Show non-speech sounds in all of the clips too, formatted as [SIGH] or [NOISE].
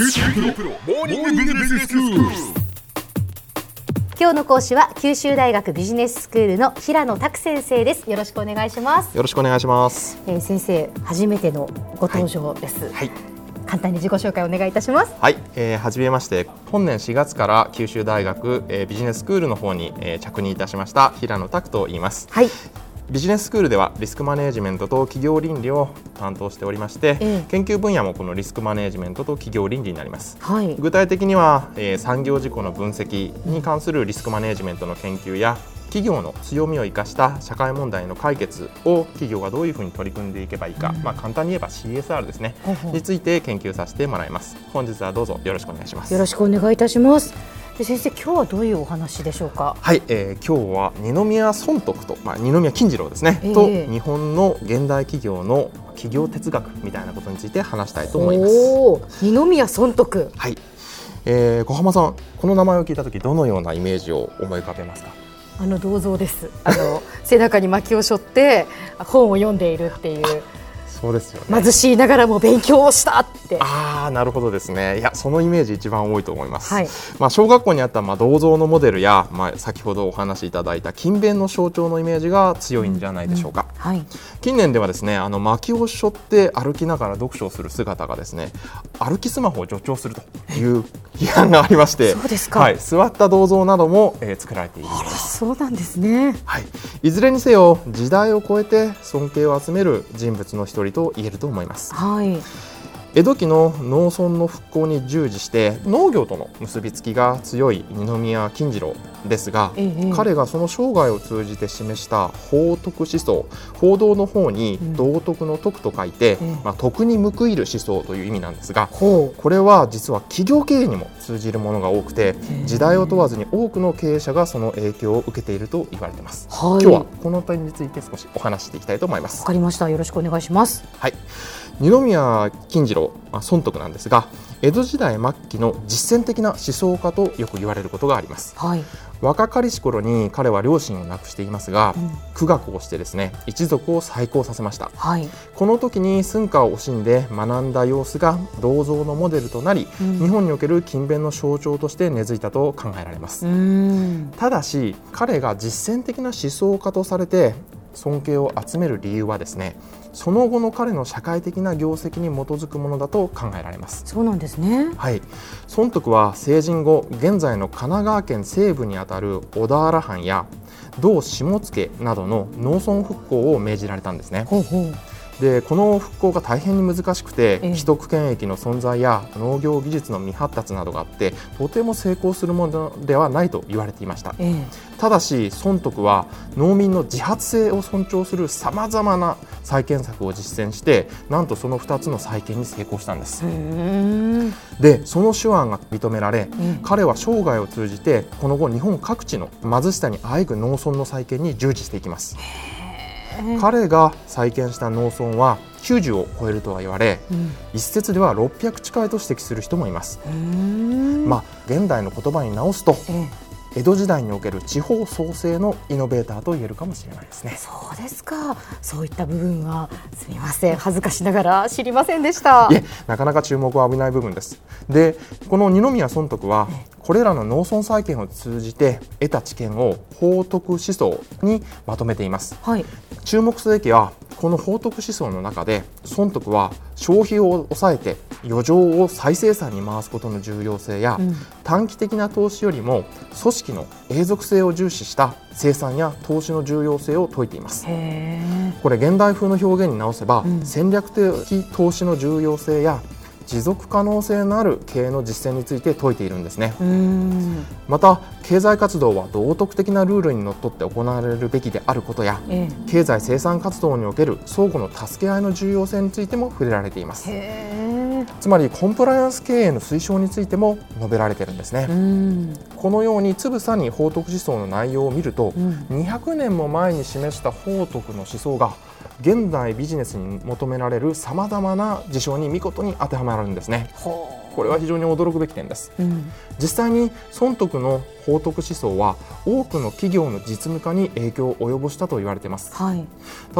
今日の講師は九州大学ビジネススクールの平野拓先生ですよろしくお願いします、よろしくお願いします。えー、先生初めてのご登場です、はい。簡単に自己紹介お願いいたしますはい、えー、はじめまして。本年4月から九州大学、えー、ビジネススクールの方に、えー、着任いたしました平野拓と言います。はいビジネススクールではリスクマネジメントと企業倫理を担当しておりまして、ええ。研究分野もこのリスクマネジメントと企業倫理になります。はい。具体的には、えー産業事故の分析に関するリスクマネジメントの研究や企業の強みを生かした社会問題の解決を企業がどういうふうに取り組んでいけばいいか、まあ、簡単に言えば CSR ですね。について研究させてもらいます。本日はどうぞよろしくお願いします。よろしくお願いいたしますで先生今日はどういうお話でしょうか？はい、えー、今日は二宮尊徳と、まあ、二宮金次郎ですね、ええ。と日本の現代企業の企業哲学みたいなことについて話したいと思います。二宮尊徳。はい、えー、小浜さんこの名前を聞いた時どのようなイメージを思い浮かべますか？あの銅像です。あの [LAUGHS] 背中に薪を背負って本を読んでいるっていうそうですよね。貧しいながらも勉強をしたって。ああなるほどですね。いやそのイメージ一番多いと思います、はい。まあ、小学校にあったまあ銅像のモデルや、まあ、先ほどお話しいただいた勤勉の象徴のイメージが強いんじゃないでしょうか、はい。近年ではですねあの薪を背負って歩きながら読書をする姿がですね歩きスマホを助長するという批判がありましてそうですか。はい、座った銅像なども、えー作られている。ようですそうなんですね。はい、いずれにせよ時代を超えて尊敬を集める人物の一人りと言えると思います。はい。江戸期の農村の復興に従事して農業との結びつきが強い二宮金次郎ですが、ええ彼がその生涯を通じて示した法徳思想報道の方にうん。道徳の徳と書いて、ええ。まあ、徳に報いる思想という意味なんですがほこれは実は企業経営にも通じるものが多くてえ時代を問わずに多くの経営者がその影響を受けていると言われています。うはい。今日はこの点について少しお話ししていきたいと思います。わ。かりました。よろしくお願いします。はい、二宮金次郎、まあ、尊徳なんですが江戸時代末期の実践的な思想家とよく言われることがあります。はい。若かりし頃に彼は両親を亡くしていますが、うん。苦学をしてですね一族を再興させました。はい。この時に寸家を惜しんで学んだ様子が銅像のモデルとなり、うん。日本における勤勉の象徴として根付いたと考えられます、ただし彼が実践的な思想家とされて尊敬を集める理由はですねその後の彼の社会的な業績に基づくものだと考えられます。そうなんですねはい、尊徳は成人後現在の神奈川県西部にあたる小田原藩や同下野などの農村復興を命じられたんですね。ほうほうでこの復興が大変に難しくて、ええ。既得権益の存在や農業技術の未発達などがあってとても成功するものではないと言われていました。えただし尊徳は農民の自発性を尊重するさまざまな再建策を実践してなんとその2つの再建に成功したんです。でその手腕が認められえ彼は生涯を通じてこの後日本各地の貧しさにあえぐ農村の再建に従事していきます。え彼が再建した農村は90を超えるとは言われうん。一説では600近いと指摘する人もいます、まあ現代の言葉に直すとええ。江戸時代における地方創生のイノベーターと言えるかもしれないですね。そうですか。そういった部分はすみません。恥ずかしながら知りませんでした。いえなかなか注目を浴びない部分です。でこの二宮尊徳はこれらの農村再建を通じて得た知見を法徳思想にまとめています。はい。注目すべきはこの法徳思想の中で尊徳は消費を抑えて余剰を再生産に回すことの重要性や、うん。短期的な投資よりも組織の永続性を重視した生産や投資の重要性を説いています。これ現代風の表現に直せば、うん。戦略的投資の重要性や持続可能性のある経営の実践について説いているんですね。また経済活動は道徳的なルールにのっとって行われるべきであることやえ経済生産活動における相互の助け合いの重要性についても触れられています。つまりコンプライアンス経営の推奨についても述べられているんですね、うん。このようにつぶさに法徳思想の内容を見ると、うん200年も前に示した法徳の思想が現代ビジネスに求められるさまざまな事象に見事に当てはまるんですね。ほこれは非常に驚くべき点です。ううん。実際に損得の法徳思想は多くの企業の実務化に影響を及ぼしたと言われています。はい。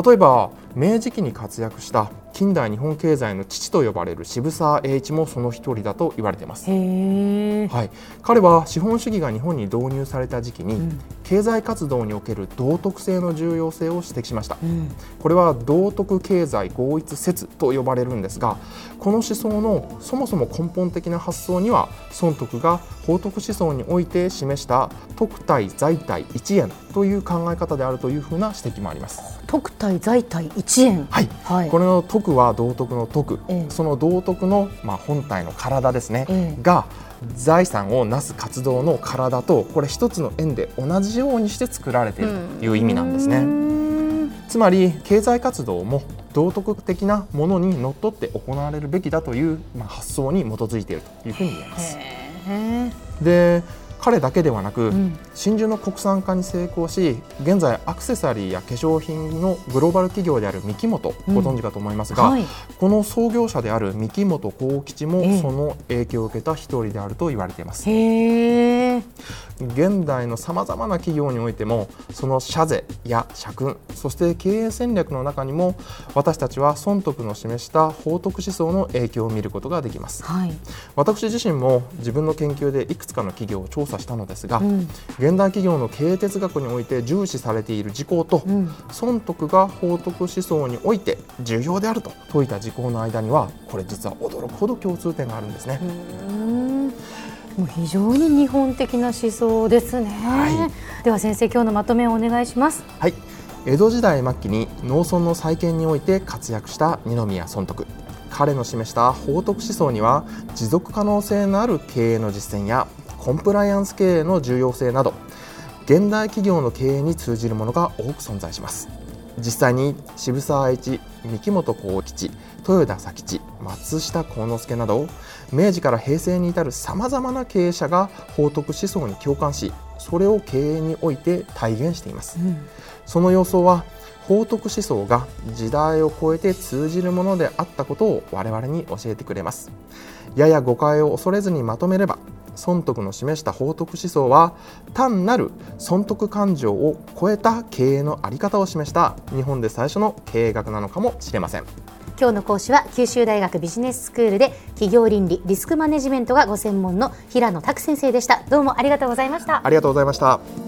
例えば明治期に活躍した近代日本経済の父と呼ばれる渋沢栄一もその一人だと言われています。はい、彼は資本主義が日本に導入された時期に、うん経済活動における道徳性の重要性を指摘しました。うん。これは道徳経済合一説と呼ばれるんですがこの思想のそもそも根本的な発想には孫徳が法徳思想において示した徳体財体一円という考え方であるというふうな指摘もあります。特体財体一円。はいはい。これの徳は道徳の徳、ええその道徳の、まあ、本体の体ですね、ええが財産をなす活動の体とこれ一つの円で同じようにして作られているという意味なんですね。ね。つまり経済活動も道徳的なものにのっとって行われるべきだという、まあ、発想に基づいているというふうに言えます。で彼だけではなく、うん真珠の国産化に成功し現在アクセサリーや化粧品のグローバル企業である三木本、うんご存知かと思いますが、はい。この創業者である三木本幸吉もええその影響を受けた一人であると言われています。現代のさまざまな企業においてもその社税や社訓そして経営戦略の中にも私たちは孫徳の示した法徳思想の影響を見ることができますはい。私自身も自分の研究でいくつかの企業を調査したのですが、うん。現代企業の経営哲学において重視されている事項と、うん。孫徳が法徳思想において重要であると説いた事項の間にはこれ実は驚くほど共通点があるんですね。うんもう非常に日本的な思想ですね、はでは先生今日のまとめをお願いしますはい、江戸時代末期に農村の再建において活躍した二宮尊徳彼の示した法徳思想には持続可能性のある経営の実践やコンプライアンス経営の重要性など現代企業の経営に通じるものが多く存在します。実際に渋沢栄一三木本幸吉豊田佐吉松下幸之助など明治から平成に至るさまざまな経営者が法徳思想に共感しそれを経営において体現しています。その様相は法徳思想が時代を超えて通じるものであったことを我々に教えてくれます。やや誤解を恐れずにまとめれば孫徳の示した法徳思想は単なる損得感情を超えた経営の在り方を示した日本で最初の経営学なのかもしれません。今日の講師は九州大学ビジネススクールで企業倫理リスクマネジメントがご専門の平野拓先生でした。どうもありがとうございました。ありがとうございました